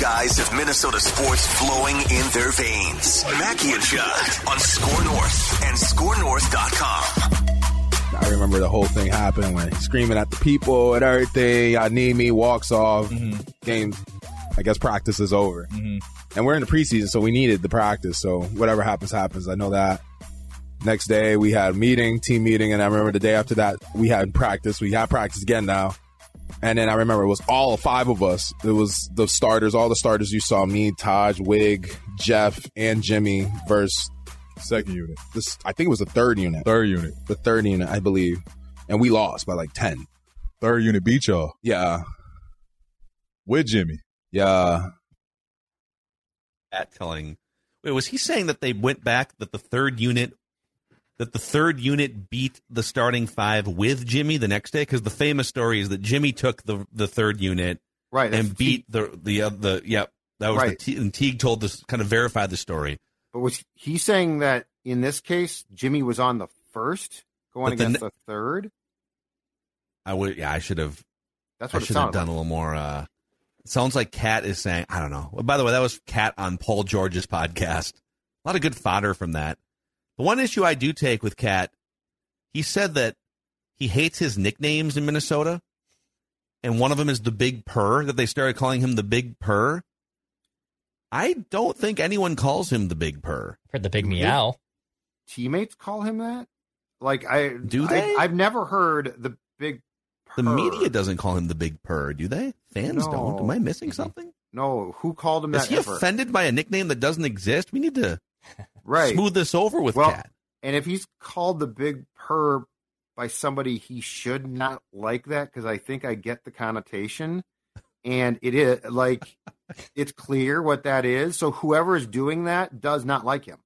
These two guys have Minnesota sports flowing in their veins. Mackey and Judd on Score North and ScoreNorth.com. I remember the whole thing happened when screaming at the people and everything. I need me, walks off. Mm-hmm. Game, I guess practice is over. And we're in the preseason, so we needed the practice. So whatever happens, happens. I know that. Next day, we had a meeting, team meeting. And I remember the day after that, we had practice. We had practice again now. And then I remember it was all five of us. It was the starters, all the starters you saw me, Taj, Wig, Jeff, and Jimmy versus Second unit, this. I think it was the third unit. third unit, The third unit, I believe. And we lost by like 10. third unit beat y'all Yeah. with Jimmy. Yeah. at telling. Wait, was he saying that they went back that the third unit that the third unit beat the starting five with Jimmy the next day? Because the famous story is that Jimmy took the the third unit Right. and beat the the uh, the yep that was Right. the Te- and Teague told this kind of verified the story. But was he saying that in this case, Jimmy was on the first going But the against ne- the third? I would yeah I should have That's what it should have done like. a little more. uh sounds like Cat is saying I don't know. By the way, that was Cat on Paul George's podcast. A lot of good fodder from that. The one issue I do take with Cat, he said that he hates his nicknames in Minnesota, and one of them is the Big Purr. That they started calling him the Big Purr. I don't think anyone calls him the Big Purr. Heard the big meow. Teammates call him that? Like I Do they? I, have never heard the big. The media doesn't call him the Big Purr, do they? Fans No. don't. Am I missing something? No, who called him Is that he ever? offended by a nickname that doesn't exist? We need to right. smooth this over with Well, Cat. And if he's called the big purr by somebody he should not like that because I think I get the connotation. And it is like it's clear what that is. So whoever is doing that does not like him.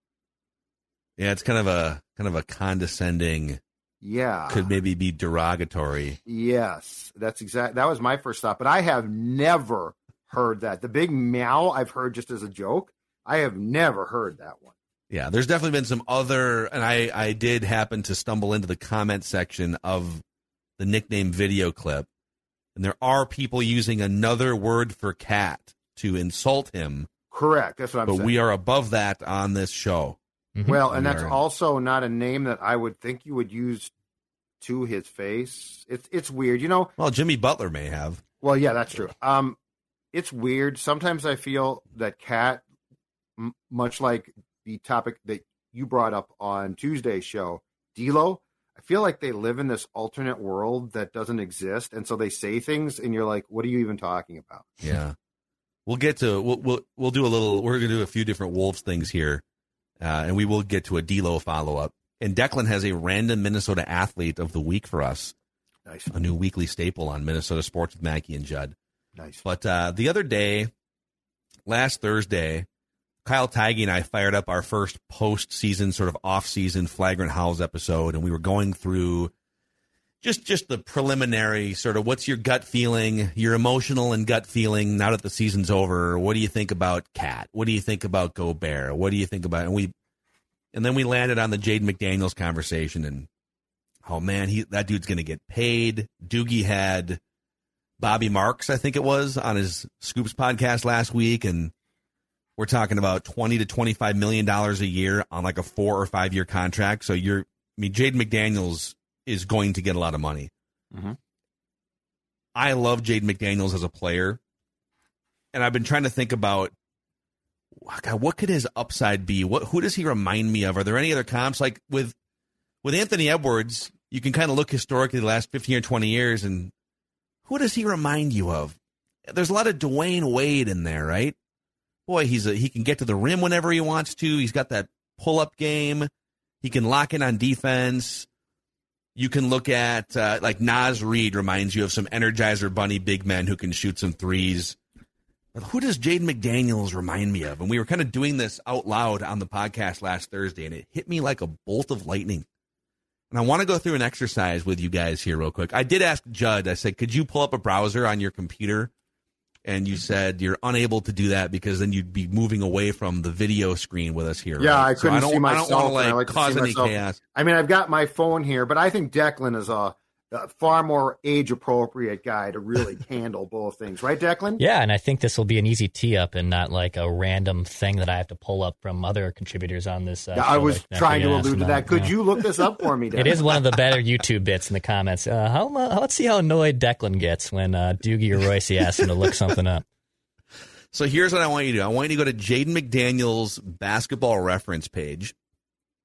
Yeah, it's kind of a kind of a condescending, Yeah. could maybe be derogatory. Yes, that's exact. That was my first thought, but I have never heard that. The big meow I've heard just as a joke. I have never heard that one. Yeah, there's definitely been some other, and I I did happen to stumble into the comment section of the nickname video clip, and there are people using another word for cat to insult him, Correct. That's what I'm but saying. But we are above that on this show. well, and We that's are- also not a name that I would think you would use to his face. It's it's weird, you know. Well, Jimmy Butler may have. Well, yeah, that's true. Um, it's weird. Sometimes I feel that cat, m- much like the topic that you brought up on Tuesday's show, D'Lo. I feel like they live in this alternate world that doesn't exist, and so they say things, and you're like, "What are you even talking about?" Yeah, we'll get to we'll we'll, we'll do a little. We're going to do a few different Wolves things here, uh, and we will get to a D'Lo follow up. And Declan has a random Minnesota athlete of the week for us, Nice, a new weekly staple on Minnesota Sports with Mackey and Judd. nice. But uh, the other day, last Thursday, Kyle Theige and I fired up our first post-season, sort of off-season flagrant howls episode, and we were going through just just the preliminary sort of what's your gut feeling, your emotional and gut feeling now that the season's over. What do you think about Cat? What do you think about Gobert? What do you think about and we and then we landed on the Jaden McDaniels conversation and oh man, he that dude's gonna get paid. Doogie had Bobby Marks, I think it was, on his Scoops podcast last week, and we're talking about twenty to twenty five million dollars a year on like a four or five year contract. So you're, I mean, Jaden McDaniels is going to get a lot of money. Mhm. I love Jaden McDaniels as a player. and I've been trying to think about God, what could his upside be? What who does he remind me of? Are there any other comps like with with Anthony Edwards? You can kind of look historically the last fifteen or twenty years, and who does he remind you of? There's a lot of Dwyane Wade in there, right? Boy, he's a, he can get to the rim whenever he wants to. He's got that pull up game. He can lock in on defense. You can look at uh, like Naz Reid reminds you of some Energizer Bunny big men who can shoot some threes. But Who does Jaden McDaniels remind me of? And we were kind of doing this out loud on the podcast last Thursday, and it hit me like a bolt of lightning. And I want to go through an exercise with you guys here, real quick. I did ask Judd, I said, could you pull up a browser on your computer? And you mm-hmm. said you're unable to do that because then you'd be moving away from the video screen with us here. Yeah, right? I couldn't so I see myself. I don't want to like like cause any myself. chaos. I mean, I've got my phone here, but I think Declan is a, a far more age appropriate guy to really handle both things, right, Declan? Yeah, and I think this will be an easy tee up and not like a random thing that I have to pull up from other contributors on this. Uh, Yeah, I was that- trying to allude to that. Could Yeah. you look this up for me, Declan? It is one of the better YouTube bits in the comments. Uh, how, mu- let's see how annoyed Declan gets when uh, Doogie or Royce asks him to look something up. So here's what I want you to do. I want you to go to Jaden McDaniels basketball reference page,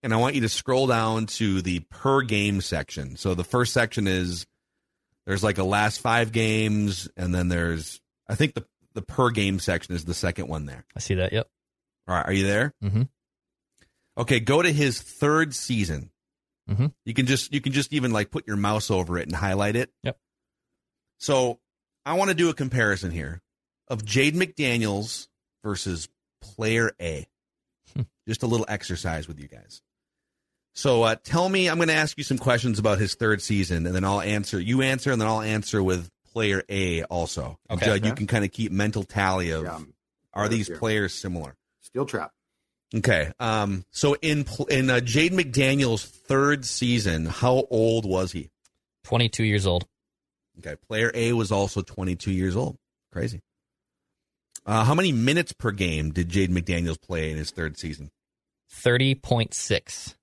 and I want you to scroll down to the per game section. So the first section is there's like a last five games, and then there's I think the the per game section is the second one there. I see that. Yep. All right, are you there? Mm-hmm. Okay, go to his third season. Mhm. You can just you can just even like put your mouse over it and highlight it. Yep. So I want to do a comparison here of Jaden McDaniels versus Player A. Hmm. just a little exercise with you guys. So uh, tell me, I'm going to ask you some questions about his third season, and then I'll answer. You answer, and then I'll answer with Player A also. And Okay. Judd, you can kind of keep mental tally of Yeah, are these here. players similar. Steel trap. Okay. Um, so in in uh, Jaden McDaniel's third season, how old was he? 22 years old. Okay. Player A was also 22 years old. Crazy. Uh, how many minutes per game did Jaden McDaniels play in his third season? 30.6.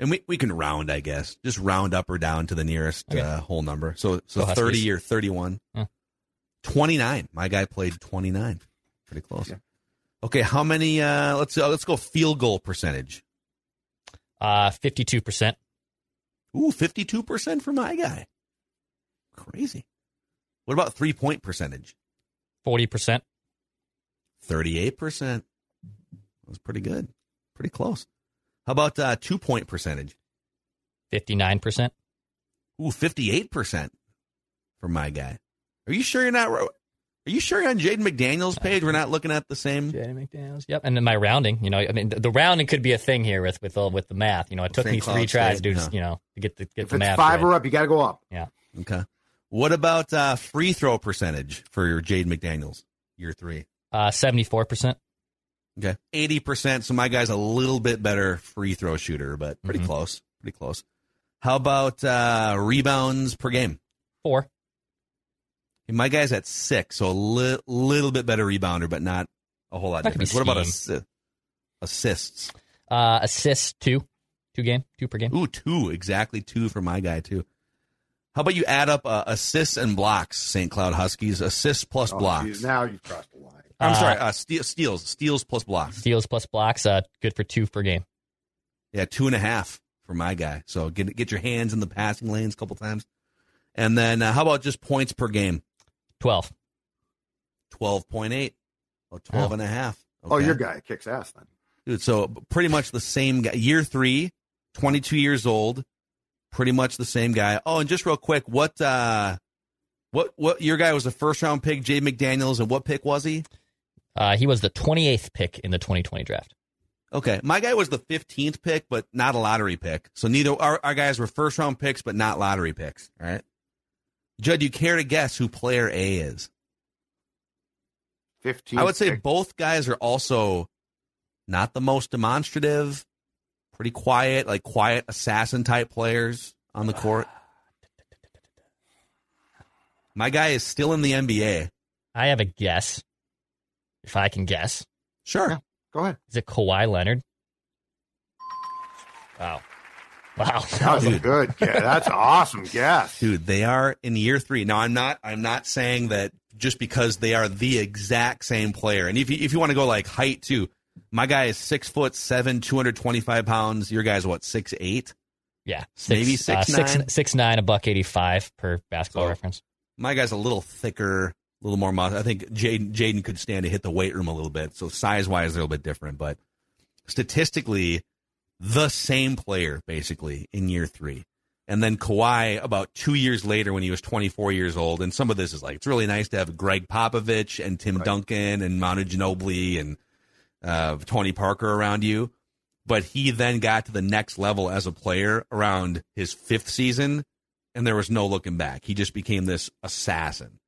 And we, we can round, I guess. Just round up or down to the nearest Okay. uh, whole number. So so Go Huskies. 30 or 31. Huh. 29. My guy played 29. Pretty close. Yeah. Okay. How many? Uh, let's uh, let's go field goal percentage. Uh, 52%. Ooh, 52% for my guy. Crazy. What about three point percentage? 40%. 38%. That was pretty good. Pretty close. How about uh, two point percentage? 59%. Ooh, 58% for my guy. Are you sure you're not? Are you sure you're on Jaden McDaniel's page? We're not looking at the same. Jay McDaniels. Yep. And then my rounding, you know, I mean, the, the rounding could be a thing here with with all with the math. You know, it took St. me three tries State, to, you know, to get the get If the it's math five right. or up, you got to go up. Yeah. Okay. What about uh, free throw percentage for your Jaden McDaniels year three? Uh, 74%. Okay. 80%. So my guy's a little bit better free throw shooter, but pretty Mhm. close. Pretty close. How about uh, rebounds per game? Four. My guy's at six, so a li- little bit better rebounder, but not a whole lot That could different. What about assi- assists? Uh, assists, two. Two game. Two per game. Ooh, two. Exactly two for my guy, too. How about you add up uh, assists and blocks, St. Cloud Huskies? Assists plus Oh, blocks. geez, now you've crossed the line. I'm Uh, sorry, uh, ste- steals. Steals plus blocks. Steals plus blocks, uh, good for two per game. Yeah, two and a half for my guy. So get get your hands in the passing lanes a couple times. And then uh, how about just points per game? 12. 12.8. Oh, 12 Oh. and a half. Oh, your guy kicks ass then. Dude, so pretty much the same guy. Year three, 22 years old, pretty much the same guy. Oh, and just real quick, what uh what what your guy was a first round pick, Jay McDaniels, and what pick was he? Uh, he was the 28th pick in the 2020 draft. Okay. My guy was the 15th pick, but not a lottery pick. So neither our, our guys were first round picks, but not lottery picks. All right. Judd, you care to guess who player A is? 15. I would say both guys are also not the most demonstrative, pretty quiet, like quiet assassin type players on the court. My guy is still in the NBA. I have a guess. If I can guess, Sure. Go ahead. is it Kawhi Leonard? Wow. Wow. That was a good guess. That's an awesome guess. Dude, they are in year three. Now I'm not I'm not saying that just because they are the exact same player. And if you, if you want to go like height too, my guy is six foot seven, two hundred twenty five pounds. Your guy's what six eight? Yeah, six, Maybe uh, six six, nine? six nine, a buck eighty five per basketball So- reference. My guy's a little thicker, a little more muscle. I think Jaden Jaden could stand to hit the weight room a little bit. So size wise, they're a little bit different, but statistically, the same player basically in year three. And then Kawhi about two years later when he was 24 years old. And some of this is like, it's really nice to have Gregg Popovich and Tim Duncan and Manu Ginobili and uh, Tony Parker around you. But he then got to the next level as a player around his fifth season, and there was no looking back. He just became this assassin.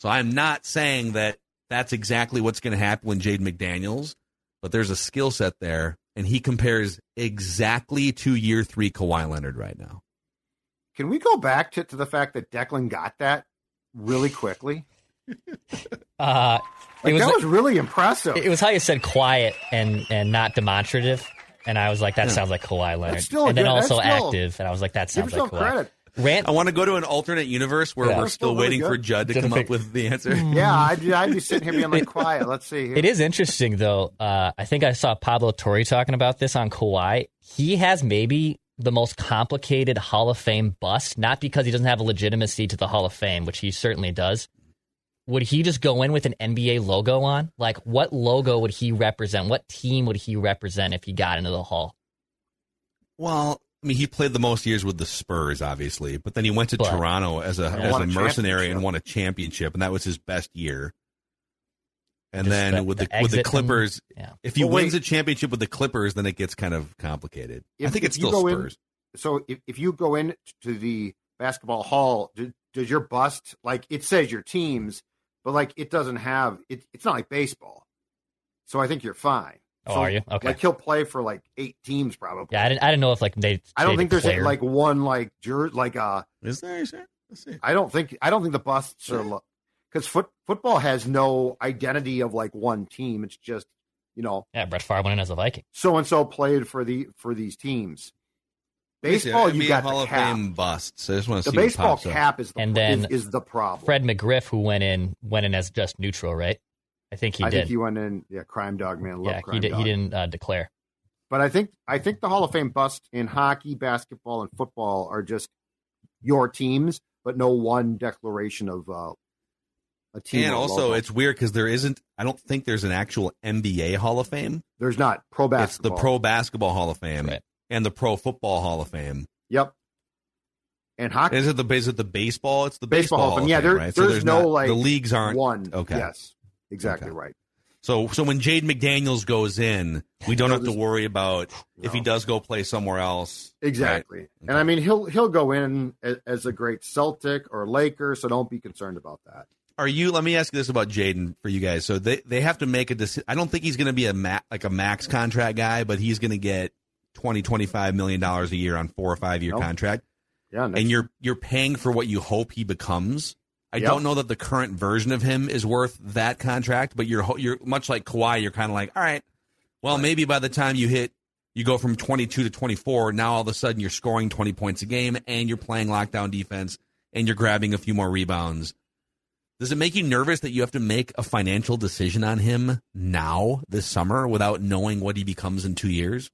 So I'm not saying that that's exactly what's going to happen with Jaden McDaniels, but there's a skill set there, and he compares exactly to year three Kawhi Leonard right now. Can we go back to, to the fact that Declan got that really quickly? Uh, Like, it was that was really impressive. it was how you said quiet and and not demonstrative, and I was like, that Yeah. sounds like Kawhi Leonard. still and then good- that's also still- active, and I was like, that sounds like yourself Kawhi. credit. Rant I want to go to an alternate universe where Yeah. we're That's still still really waiting for good. Judd to Didn't come up with the answer. Yeah, I'd, I'd be sitting here being like, quiet. Let's see. Here. It is interesting though. Uh, I think I saw Pablo Torre talking about this on Kawhi. He has maybe the most complicated Hall of Fame bust, not because he doesn't have a legitimacy to the Hall of Fame, which he certainly does. Would he just go in with an NBA logo on? Like, what logo would he represent? What team would he represent if he got into the Hall? Well, I mean, he played the most years with the Spurs, obviously, but then he went to But- Toronto as a as a a mercenary and won a championship, and that was his best year. And Just then the- with the, the with the exit and- Clippers, Yeah. if he Well, wait. wins a championship with the Clippers, then it gets kind of complicated. I think it's you still go in- Spurs. so if, if you go in to the basketball hall, do, does your bust like it says your teams, but like it doesn't have it, it's not like baseball. So I think you're fine. Oh, So, are you? Okay. Like he'll play for like eight teams probably. Yeah, I didn't. I didn't know if like they. I don't think there's declared- like one like jur- like uh Is there? Is there? Let's see. I don't think I don't think the busts are because foot, football has no identity of like one team. It's just you know Yeah, Brett Favre went in as a Viking. so and so played for the for these teams. Let me see. Baseball, you got Hall the of cap. Fame busts. So I just want to The see baseball what up. cap is the And then is, is the problem. Fred McGriff, who went in, went in as just neutral, right? I think he I did. think he went in. Yeah, crime dog man. Love yeah, crime he did. Dog. He didn't uh, declare. But I think I think the Hall of Fame bust in hockey, basketball, and football are just your teams, but no one declaration of uh, a team. And also, logo. it's weird because there isn't. I don't think there's an actual NBA Hall of Fame. there's not pro basketball. It's the. Pro Basketball Hall of Fame Right. and the Pro Football Hall of Fame. Yep. And hockey Is it the is it the baseball? It's the Baseball baseball. Hall of Hall Fame. of Yeah, Fame, there- right? So there's no, not- like, the leagues aren't one. Okay. Yes. Exactly Okay. right. So so when Jaden McDaniels goes in, we don't No, have to worry about if he does go play somewhere else. Exactly. And I mean he'll he'll go in as, as a great Celtic or Laker, so don't be concerned about that. Are you? Let me ask you this about Jaden for you guys. So they they have to make a decision. I don't think he's going to be a ma- like a max contract guy, but he's going to get 20 25 million dollars a year on four or five year Nope. contract. Yeah, and you're you're paying for what you hope he becomes. I Yep. don't know that the current version of him is worth that contract, but you're you're much like Kawhi. You're kind of like, all right, well, maybe by the time you hit, you go from 22 to 24. Now all of a sudden you're scoring 20 points a game, and you're playing lockdown defense, and you're grabbing a few more rebounds. Does it make you nervous that you have to make a financial decision on him now this summer without knowing what he becomes in two years?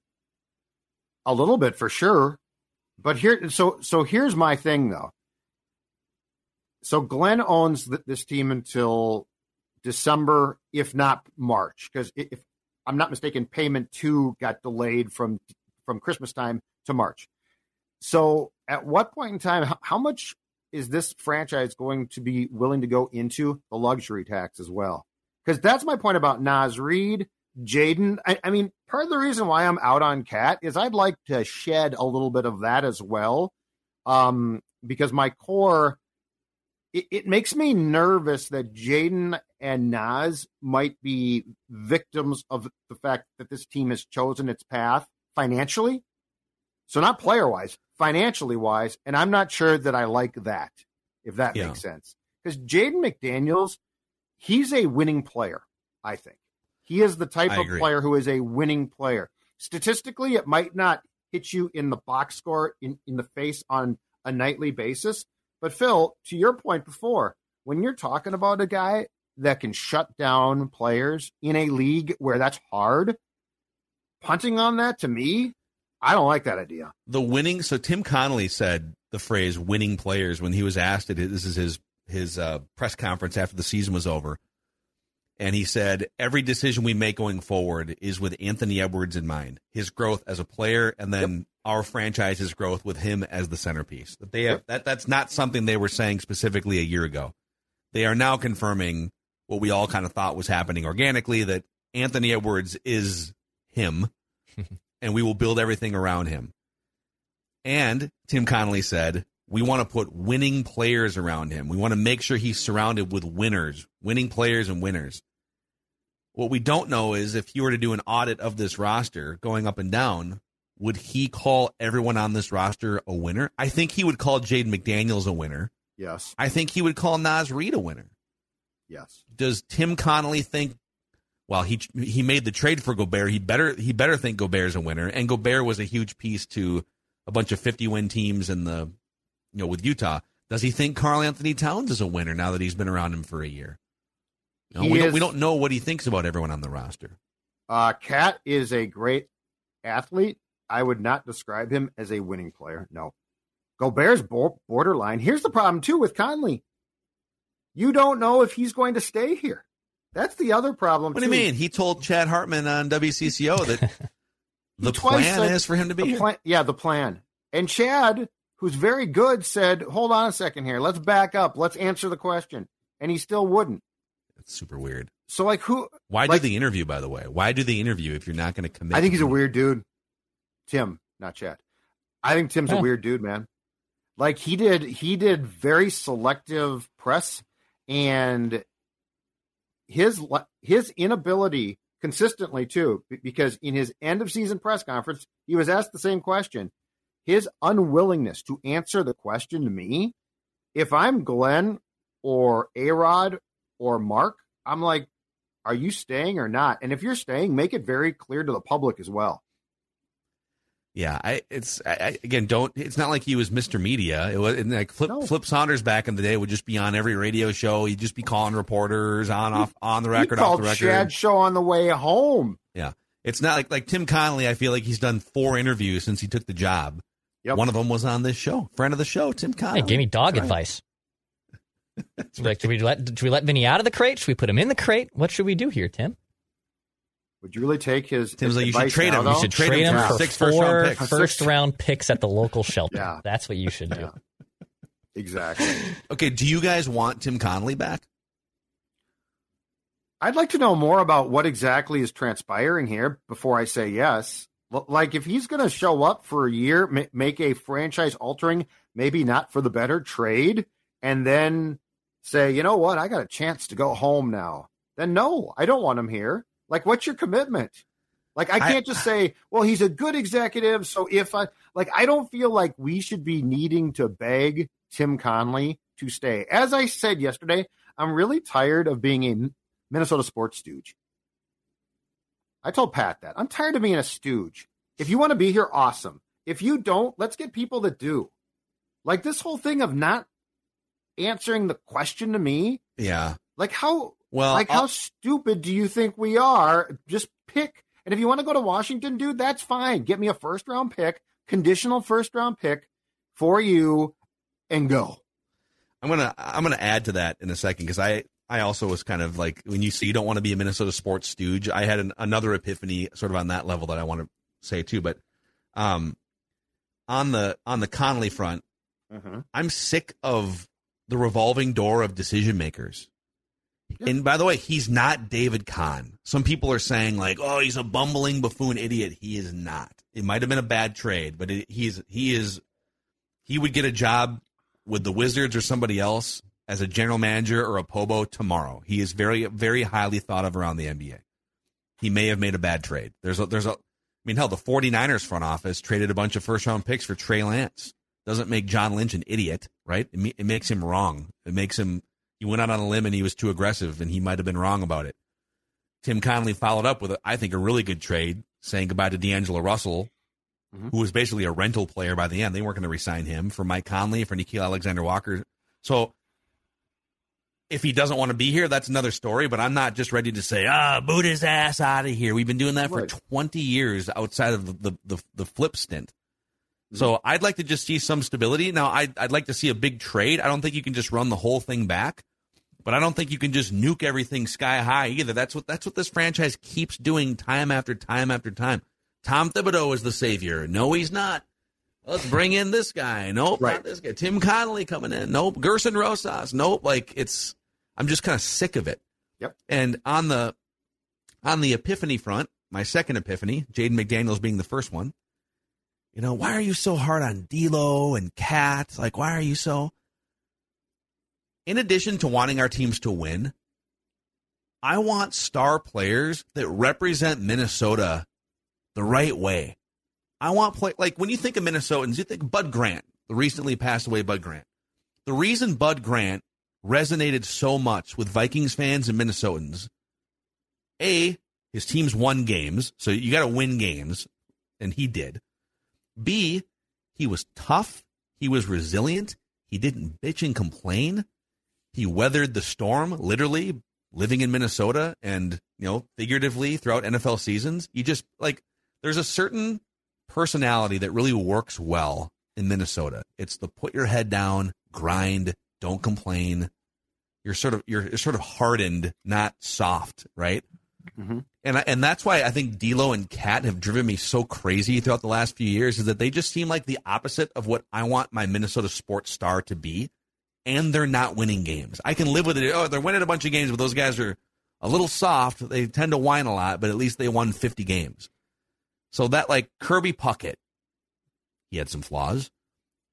A little bit for sure. But here, so so here's my thing though. So Glenn owns th- this team until December, if not March, because if I'm not mistaken, payment two got delayed from from Christmas time to March. So at what point in time, how, how much is this franchise going to be willing to go into the luxury tax as well? Because that's my point about Naz Reid, Jaden. I, I mean, part of the reason why I'm out on Cat is I'd like to shed a little bit of that as well. Um, because my core, it, it makes me nervous that Jaden and Naz might be victims of the fact that this team has chosen its path financially. So not player wise, financially wise, and I'm not sure that I like that, if that Yeah. makes sense. Because Jaden McDaniels, he's a winning player, I think. He is the type I of agree. player who is a winning player. Statistically, it might not hit you in the box score in, in the face on a nightly basis. But Phil, to your point before, when you're talking about a guy that can shut down players in a league where that's hard, punting on that to me, I don't like that idea. The winning. So Tim Connelly said the phrase "winning players" when he was asked it. This is his his uh, press conference after the season was over, and he said every decision we make going forward is with Anthony Edwards in mind, his growth as a player, and then. Our franchise's growth with him as the centerpiece. That they have that that's not something they were saying specifically a year ago. They are now confirming what we all kind of thought was happening organically that Anthony Edwards is him and we will build everything around him. And Tim Connelly said, we want to put winning players around him. We want to make sure he's surrounded with winners, winning players and winners. What we don't know is if you were to do an audit of this roster going up and down, would he call everyone on this roster a winner? I think he would call Jaden McDaniels a winner. Yes. I think he would call Naz Reid a winner. Yes. Does Tim Connelly think well, he he made the trade for Gobert. He better he better think Gobert's a winner. And Gobert was a huge piece to a bunch of 50 win teams in the you know with Utah. Does he think Karl Anthony Towns is a winner now that he's been around him for a year? Know, we, is, don't, we don't know what he thinks about everyone on the roster. Uh, Cat is a great athlete. I would not describe him as a winning player. No. Gobert's borderline. Here's the problem, too, with Connelly. You don't know if he's going to stay here. That's the other problem. What too. do you mean? He told Chad Hartman on WCCO that the plan is for him to be here. Plan, yeah, the plan. And Chad, who's very good, said, "Hold on a second here. Let's back up. Let's answer the question." And he still wouldn't. It's super weird. So, like, who? Why like, do the interview? By the way, why do the interview if you're not going to commit? I think he's a weird dude. Tim, not Chad. I think Tim's a weird dude, man. Like he did, he did very selective press, and his his inability consistently too, because in his end of season press conference, he was asked the same question. His unwillingness to answer the question to me, if I'm Glenn or Arod or Mark, I'm like, are you staying or not? And if you're staying, make it very clear to the public as well. Yeah, I it's I, again don't. It's not like he was Mr. Media. It was like Flip, no. Flip Saunders back in the day would just be on every radio show. He'd just be calling reporters on off on the record, off the record. Chad show on the way home. Yeah, it's not like like Tim Connelly. I feel like he's done four interviews since he took the job. Yep. One of them was on this show. Friend of the show, Tim Connelly. Hey, gave me dog That's advice. Right. like, do we let do we let Vinny out of the crate? Should we put him in the crate? What should we do here, Tim? Would you really take his? Tim's like you should trade now, him. Though? You should trade, trade him, him for, for six four first round picks. first round picks at the local shelter. yeah. That's what you should do. Yeah. Exactly. okay, do you guys want Tim Connelly back? I'd like to know more about what exactly is transpiring here before I say yes. Like, if he's going to show up for a year, make a franchise altering, maybe not for the better trade, and then say, you know what, I got a chance to go home now, then no, I don't want him here. Like, what's your commitment? Like I can't I, just say, well, he's a good executive. So if I like, I don't feel like we should be needing to beg Tim Connelly to stay. As I said yesterday, I'm really tired of being a Minnesota sports stooge. I told Pat that I'm tired of being a stooge. If you want to be here, awesome. If you don't, let's get people that do. Like this whole thing of not answering the question to me. Yeah. Like how well, like I'll, how stupid do you think we are? Just pick and if you want to go to Washington, dude, that's fine. Get me a first round pick, conditional first round pick for you, and go. I'm gonna I'm gonna add to that in a second because I I also was kind of like when you say you don't want to be a Minnesota sports stooge. I had an, another epiphany sort of on that level that I want to say too. But um, on the on the Connelly front, mm-hmm. I'm sick of the revolving door of decision makers. And by the way, he's not David Kahn. Some people are saying like, "Oh, he's a bumbling buffoon idiot." He is not. It might have been a bad trade, but it, he's he is he would get a job with the Wizards or somebody else as a general manager or a pobo tomorrow. He is very very highly thought of around the NBA. He may have made a bad trade. There's a there's a I mean, hell, the 49ers front office traded a bunch of first round picks for Trey Lance. Doesn't make John Lynch an idiot, right? It, it makes him wrong. It makes him he went out on a limb and he was too aggressive, and he might have been wrong about it. Tim Connelly followed up with, a, I think, a really good trade, saying goodbye to D'Angelo Russell, mm-hmm. who was basically a rental player by the end. They weren't going to resign him for Mike Conley, for Nickeil Alexander Walker. So if he doesn't want to be here, that's another story. But I'm not just ready to say, ah, boot his ass out of here. We've been doing that for 20 years outside of the the, the, the flip stint. So I'd like to just see some stability. Now, I'd, I'd like to see a big trade. I don't think you can just run the whole thing back, but I don't think you can just nuke everything sky high either. That's what that's what this franchise keeps doing time after time after time. Tom Thibodeau is the savior. No, he's not. Let's bring in this guy. Nope, Right. not this guy. Tim Connelly coming in. Nope. Gersson Rosas. Nope. Like it's, I'm just kind of sick of it. Yep. And on the, on the epiphany front, my second epiphany, Jaden McDaniels being the first one. You know, why are you so hard on D'Lo and Cat? Like, why are you so? In addition to wanting our teams to win, I want star players that represent Minnesota the right way. I want play like when you think of Minnesotans, you think Bud Grant, the recently passed away Bud Grant. The reason Bud Grant resonated so much with Vikings fans and Minnesotans, A, his teams won games, so you got to win games, and he did. B, he was tough, he was resilient, he didn't bitch and complain. He weathered the storm, literally living in Minnesota and, you know, figuratively throughout NFL seasons. You just like there's a certain personality that really works well in Minnesota. It's the put your head down, grind, don't complain. You're sort of you're, you're sort of hardened, not soft, right? Mhm. And I, and that's why I think D'Lo and Cat have driven me so crazy throughout the last few years is that they just seem like the opposite of what I want my Minnesota sports star to be, and they're not winning games. I can live with it. Oh, they're winning a bunch of games, but those guys are a little soft. They tend to whine a lot, but at least they won 50 games. So that like Kirby Puckett, he had some flaws,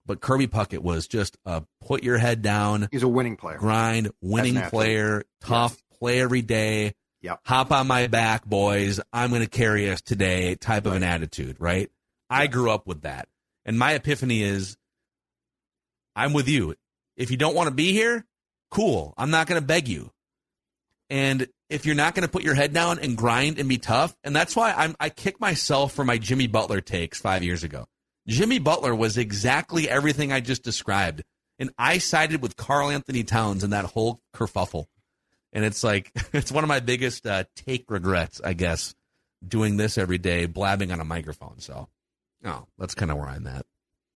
but Kirby Puckett was just a put your head down, He's a winning player. grind, winning player, tough, play every day. Yep. Hop on my back, boys. I'm going to carry us today type of an attitude, right? I grew up with that. And my epiphany is I'm with you. If you don't want to be here, cool. I'm not going to beg you. And if you're not going to put your head down and grind and be tough, and that's why I'm, I kick myself for my Jimmy Butler takes five years ago. Jimmy Butler was exactly everything I just described. And I sided with Karl Anthony Towns in that whole kerfuffle. And it's like, it's one of my biggest uh, take regrets, I guess, doing this every day, blabbing on a microphone. So, oh, that's kind of where I'm at.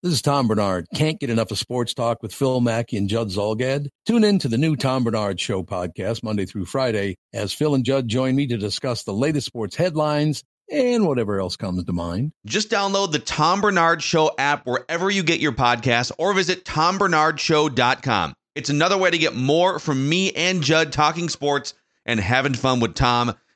This is Tom Barnard. Can't get enough of sports talk with Phil Mackey and Judd Zolgad? Tune in to the new Tom Barnard Show podcast Monday through Friday as Phil and Judd join me to discuss the latest sports headlines and whatever else comes to mind. Just download the Tom Barnard Show app wherever you get your podcasts or visit tombarnardshow.com. It's another way to get more from me and Judd talking sports and having fun with Tom,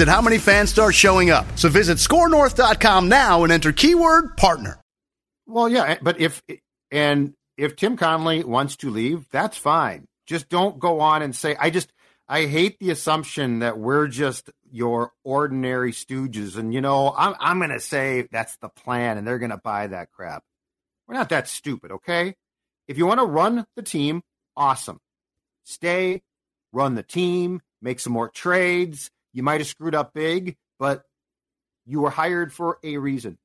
at how many fans start showing up. So visit scorenorth.com now and enter keyword partner. Well, yeah, eh, but if and if Tim Connelly wants to leave, that's fine. Just don't go on and say I just I hate the assumption that we're just your ordinary stooges and you know, I'm I'm going to say that's the plan and they're going to buy that crap. We're not that stupid, okay? If you want to run the team, awesome. Stay, run the team, make some more trades. You might have screwed up big, but you were hired for a reason.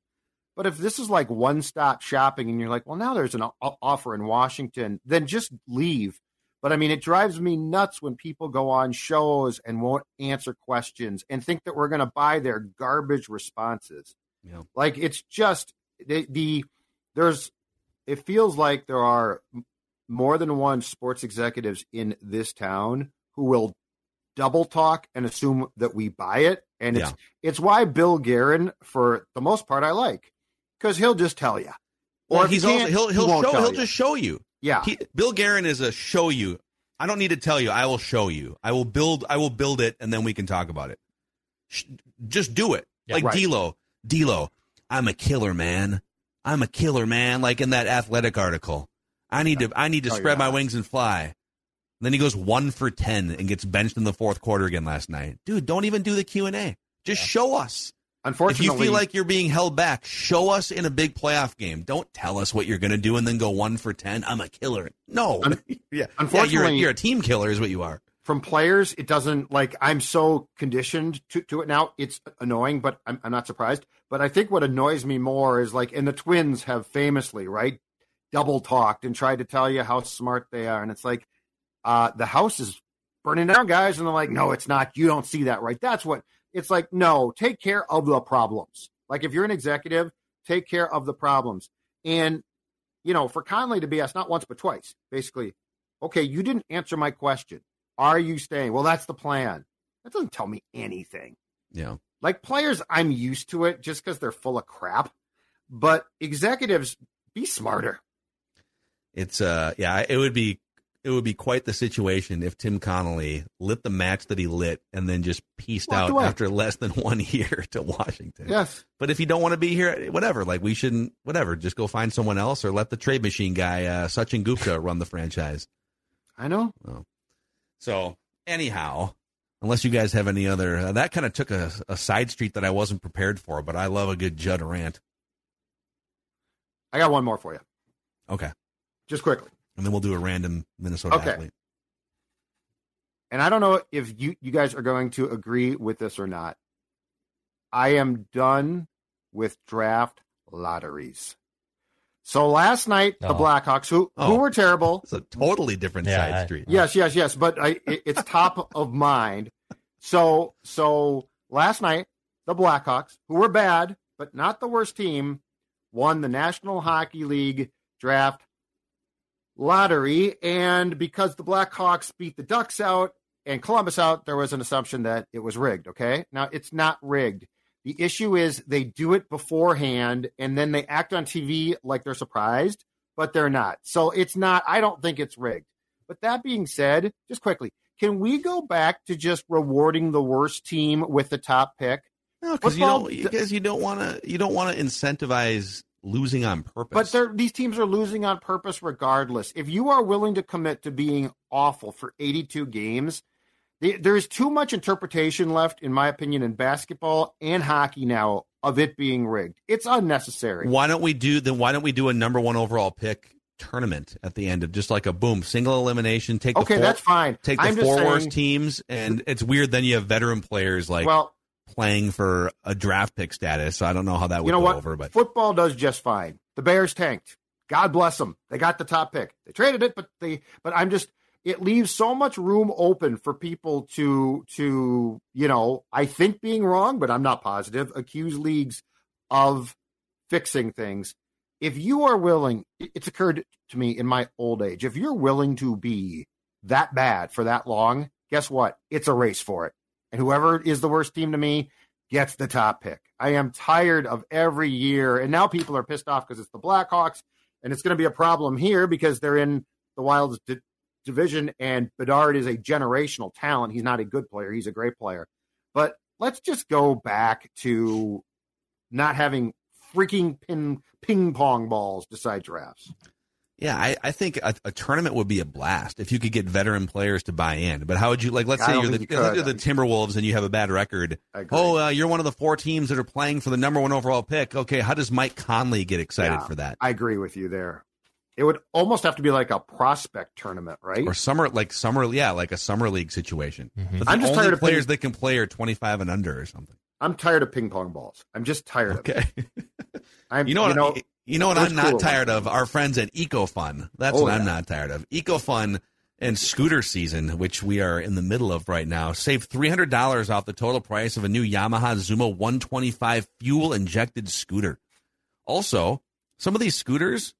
But if this is like one stop shopping and you're like, well, now there's an o- offer in Washington, then just leave. But I mean, it drives me nuts when people go on shows and won't answer questions and think that we're going to buy their garbage responses. Yeah. Like it's just the, the there's it feels like there are more than one sports executives in this town who will double talk and assume that we buy it. And it's Yeah. it's why Bill Guerin, for the most part, I like because he'll just tell you. Or if he also he'll he he'll won't show he'll you. just show you. Yeah. He, Bill Guerin is a show you. I don't need to tell you. I will show you. I will build. I will build it, and then we can talk about it. Sh- Just do it, Yeah. like Right. D'Lo. D'Lo, I'm a killer, man. I'm a killer, man. Like in that athletic article. I need to. I need to No, spread my wings and fly. Then he goes one for ten and gets benched in the fourth quarter again last night. Dude, don't even do the Q and A. Just show us. Unfortunately, if you feel like you're being held back, show us in a big playoff game. Don't tell us what you're going to do and then go one for ten. I'm a killer. No, Un- yeah, unfortunately, yeah, you're, you're a team killer, is what you are. From players, it doesn't like I'm so conditioned to, to it now. It's annoying, but I'm, I'm not surprised. But I think what annoys me more is like, and the Twins have famously right double talked and tried to tell you how smart they are, and it's like uh, the house is burning down, guys, and they're like, no, it's not. You don't see that, right? That's what it's like, no, take care of the problems. Like if you're an executive, take care of the problems. And, you know, for Connelly to be asked not once but twice, basically, okay, you didn't answer my question. Are you staying? Well, that's the plan. That doesn't tell me anything. Yeah. Like players, I'm used to it just because they're full of crap. But executives, be smarter. It's uh yeah, it would be it would be quite the situation if Tim Connelly lit the match that he lit and then just pieced Walked out away. after less than one year to Washington. Yes. But if you don't want to be here, whatever. Like we shouldn't, whatever. Just go find someone else or let the trade machine guy, uh, Sachin Gupta, run the franchise. I know. Oh. So anyhow, unless you guys have any other, uh, that kind of took a, a side street that I wasn't prepared for. But I love a good Judd rant. I got one more for you, Okay, just quickly. And then we'll do a random Minnesota Okay. athlete. and I don't know if you you guys are going to agree with this or not. I am done with draft lotteries. So last night, the. Blackhawks, who Oh. who were terrible, It's a totally different Yeah, side I- street. yes, yes, yes, but I, it- it's top of mind. So so last night, the Blackhawks, who were bad but not the worst team, won the National Hockey League draft lottery, and because the Blackhawks beat the Ducks out and Columbus out, there was an assumption that it was rigged. Okay, now it's not rigged. The issue is they do it beforehand and then they act on TV like they're surprised, but they're not. So it's not. I don't think it's rigged. But that being said, just quickly, can we go back to just rewarding the worst team with the top pick? No, because you don't, because you don't want to, you don't want to incentivize losing on purpose. But they're, these teams are losing on purpose regardless. If you are willing to commit to being awful for 82 games, there is too much interpretation left, in my opinion, in basketball and hockey now of it being rigged. It's unnecessary. Why don't we do then? Why don't we do a number one overall pick tournament at the end of just like a boom single elimination? Take the Okay, four, that's fine. Take the I'm four worst teams, and it's weird. Then you have veteran players like well, playing for a draft pick status. So I don't know how that would you know go what? over, but Football does just fine. The Bears tanked. God bless them. They got the top pick. They traded it, but they. But I'm just. It leaves so much room open for people to to you know. I think being wrong, but I'm not positive. Accuse leagues of fixing things. If you are willing, it's occurred to me in my old age. If you're willing to be that bad for that long, guess what? It's a race for it. And whoever is the worst team to me gets the top pick. I am tired of every year. And now people are pissed off because it's the Blackhawks. And it's going to be a problem here because they're in the Wilds di- division. And Bedard is a generational talent. He's not a good player, he's a great player. But let's just go back to not having freaking pin, ping pong balls decide drafts. Yeah, I, I think a, a tournament would be a blast if you could get veteran players to buy in. But how would you like? Let's say you're the, you let's say could. you're the Timberwolves and you have a bad record. Oh, uh, you're one of the four teams that are playing for the number one overall pick. Okay, how does Mike Conley get excited Yeah, for that? I agree with you there. It would almost have to be like a prospect tournament, right? or summer like summer yeah like a summer league situation Mm-hmm. but the I'm just only tired of players playing- that can play are 25 and under or something I'm tired of ping pong balls. I'm just tired of it. okay I'm, you know what you know, what there's i'm not cooler tired of our friends at ecofun that's Oh, what i'm not tired of ecofun and scooter season which we are in the middle of right now save $300 off the total price of a new yamaha zuma 125 fuel injected scooter also some of these scooters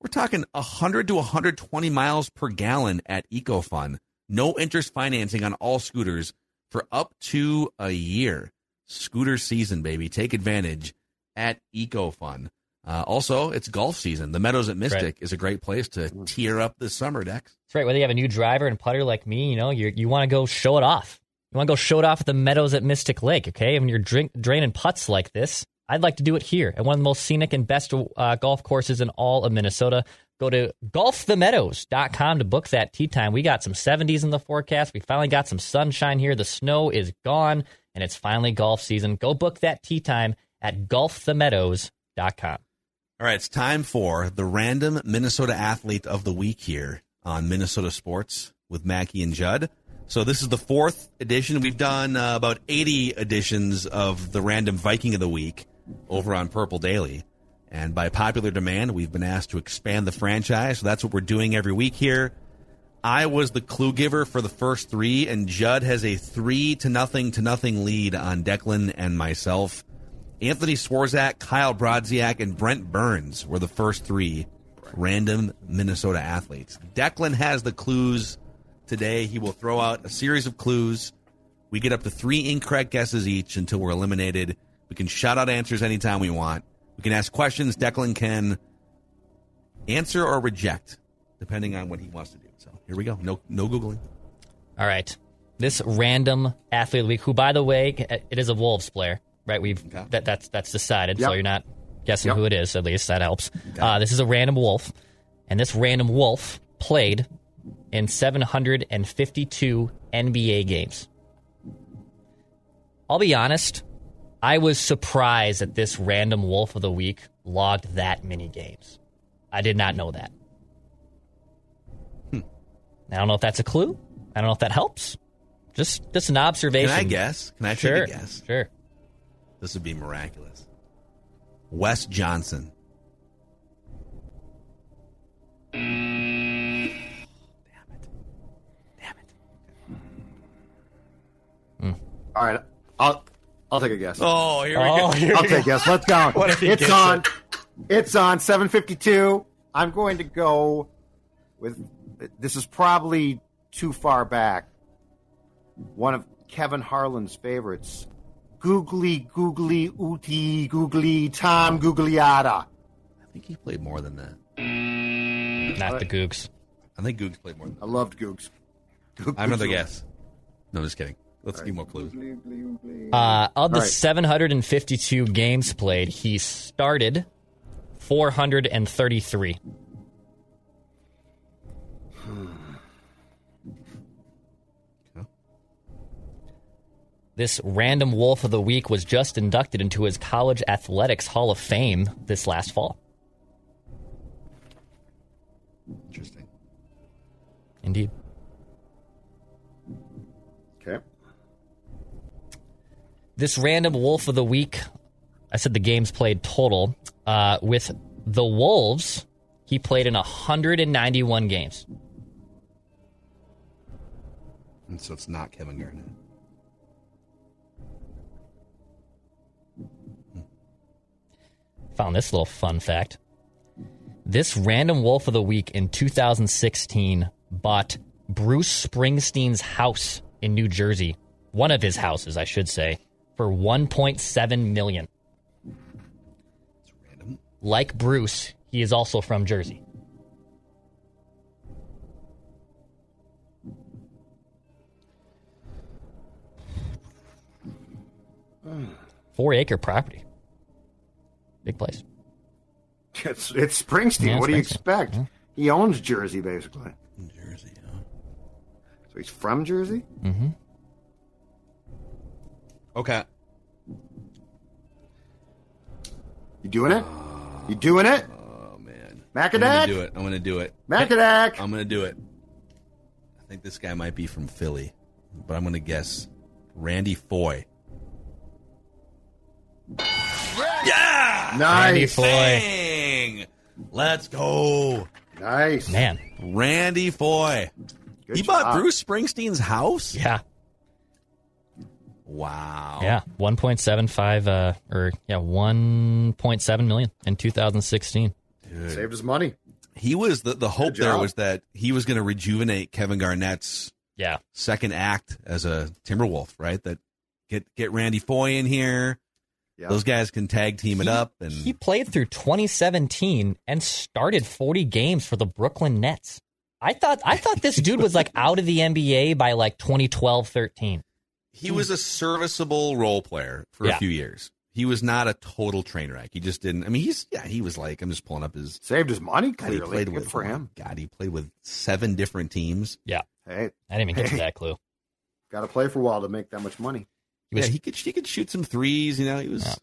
we're talking 100 to 120 miles per gallon at EcoFun. No interest financing on all scooters for up to a year. Scooter season, baby. Take advantage at EcoFun. Uh, also, it's golf season. The Meadows at Mystic Right. is a great place to tear up this summer, Dex. That's right. Whether you have a new driver and putter like me, you know, you you want to go show it off. You want to go show it off at the meadows at Mystic Lake, okay? When you're drink, draining putts like this, I'd like to do it here at one of the most scenic and best uh, golf courses in all of Minnesota. Go to golfthemeadows.com to book that tee time. We got some 70s in the forecast. We finally got some sunshine here. The snow is gone, and it's finally golf season. Go book that tee time at golfthemeadows.com. All right, it's time for the random Minnesota athlete of the week here on Minnesota Sports with Mackey and Judd. So this is the fourth edition. We've done uh, about 80 editions of the random Viking of the week over on Purple Daily. And by popular demand, we've been asked to expand the franchise. So that's what we're doing every week here. I was the clue giver for the first three, and Judd has a three to nothing to nothing lead on Declan and myself. Anthony Swarzak, Kyle Brodziak, and Brent Burns were the first three random Minnesota athletes. Declan has the clues today. He will throw out a series of clues. We get up to three incorrect guesses each until we're eliminated. We can shout out answers anytime we want. We can ask questions. Declan can answer or reject, depending on what he wants to do. So here we go. No, no googling. All right. This random athlete week, who by the way, it is a Wolves player, right? We've Okay. that that's that's decided, Yep. so you're not guessing Yep. who it is. At least that helps. Uh, this is a random wolf, and this random wolf played in 752 NBA games. I'll be honest, I was surprised that this random wolf of the week logged that many games. I did not know that. Hmm. I don't know if that's a clue. I don't know if that helps. Just just an observation. Can I guess? Can I take Sure. a guess? Sure. This would be miraculous. Wes Johnson. Damn it. Damn it. Mm. All right, I'll I'll take a guess. Oh, here Oh, here I'll we take a guess. Let's go. What if he it's gets on. it? It's on 752. I'm going to go with. This is probably too far back. One of Kevin Harlan's favorites. Googly, googly, ooty, googly, Tom Gugliotta. I think he played more than that. Not the Googs. I think Googs played more than I loved Googs. Goog- I have another guess. No, just kidding. Let's give more clues. Uh, of the All right. 752 games played, he started 433. This random wolf of the week was just inducted into his college athletics Hall of Fame this last fall. Interesting. Indeed. Okay. This random wolf of the week, I said the games played total. Uh, with the Wolves, he played in 191 games. And so it's not Kevin Garnett. Found this little fun fact. This random wolf of the week in 2016 bought Bruce Springsteen's house in New Jersey, one of his houses, I should say, for 1.7 million. Random. Like Bruce, he is also from Jersey. Four acre property. Big place. It's it's Springsteen. Yeah, what do you Springsteen. expect? He owns Jersey, basically. Jersey, huh? So he's from Jersey. Mm-hmm. Okay. You doing it? You doing it? Oh man. Macadac. I'm gonna do it. I'm gonna do it. Macadac. I'm gonna do it. I think this guy might be from Philly, but I'm gonna guess Randy Foye. Yeah! Randy Nice. Foye. Bang! Let's go. Nice. Man. Randy Foye. Good he bought job. Bruce Springsteen's house? Yeah. Wow. Yeah. 1.75 uh or yeah, 1.7 million in 2016. Saved his money. He was the the hope Good there job. was that he was going to rejuvenate Kevin Garnett's Yeah. second act as a Timberwolf, right? That get get Randy Foye in here. Yeah. Those guys can tag team it He- up and He played through 2017 and started 40 games for the Brooklyn Nets. I thought I thought this dude was like out of the NBA by like 2012, 13. he was a serviceable role player for Yeah. a few years. He was not a total train wreck. He just didn't. I mean, he's yeah. He was like I'm just pulling up his saved his money. God, he Clearly, played good with for him. God, he played with seven different teams. Yeah, Hey, I didn't even get to that clue. got to play for a while to make that much money. He was yeah, he could he could shoot some threes. You know, he was. Yeah.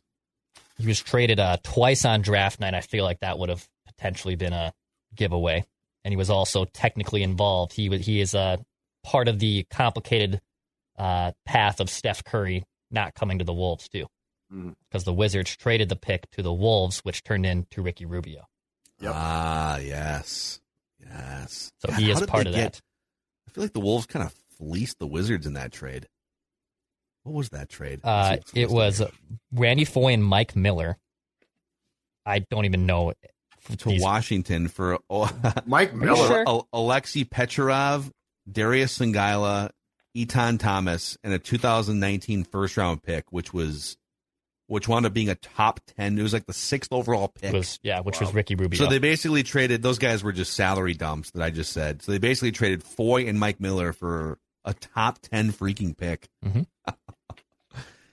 he was traded uh, twice on draft night. I feel like that would have potentially been a giveaway. And he was also technically involved. He wa- he is uh, part of the complicated uh, path of Steph Curry not coming to the Wolves too, because the Wizards traded the pick to the Wolves, which turned into Ricky Rubio. Yep. Ah, yes, yes. So God, he how is did part of get- that. I feel like the Wolves kind of fleeced the Wizards in that trade. What was that trade? Uh, it what's was Randy Foye and Mike Miller. I don't even know. to these- Washington for oh, Mike Miller. sure? Al- Oleksiy Pecherov, Darius Songaila, Etan Thomas, and a 2019 first round pick, which was which wound up being a top 10. It was like the sixth overall pick. was yeah, which was Ricky Rubio. So they basically traded those guys were just salary dumps that I just said. So they basically traded Foye and Mike Miller for a top 10 freaking pick.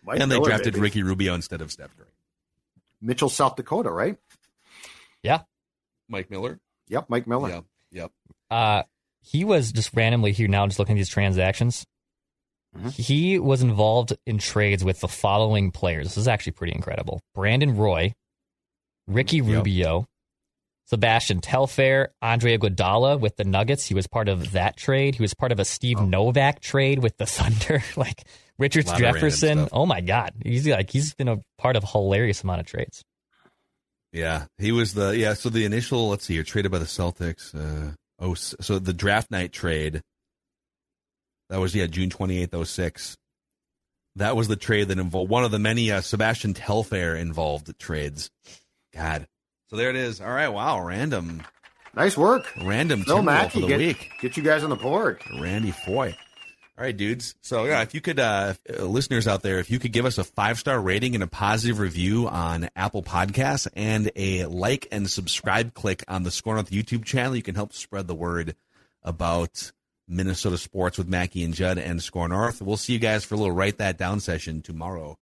Mike and they Miller, drafted baby. Ricky Rubio instead of Steph Curry. Mitchell, South Dakota, right? yeah, Mike Miller? Yep, Mike Miller. Yep. Yep. Uh, he was just randomly here now, just looking at these transactions. Mhm. He was involved in trades with the following players. This is actually pretty incredible: Brandon Roy, Ricky Yep. Rubio, Sebastian Telfair, Andre Iguodala with the Nuggets. He was part of that trade. He was part of a Steve Oh. Novak trade with the Thunder. like Richard Lot of random Jefferson. Oh my God, he's like he's been a part of a hilarious amount of trades. Yeah, he was the yeah. So the initial, let's see, here traded by the Celtics. Uh, oh, so the draft night trade. That was yeah, June twenty eighth, oh six. That was the trade that involved one of the many uh, Sebastian Telfair involved trades. God, so there it is. All right, wow, random, Nice work. random Phil Timberwolf Mackey, for the get, week. get you guys on the board. Randy Foye. All right, dudes. So yeah, if you could, uh, uh, listeners out there, if you could give us a five star rating and a positive review on Apple Podcasts and a like and subscribe click on the Score North YouTube channel, you can help spread the word about Minnesota sports with Mackey and Judd and Score North. We'll see you guys for a little write that down session tomorrow.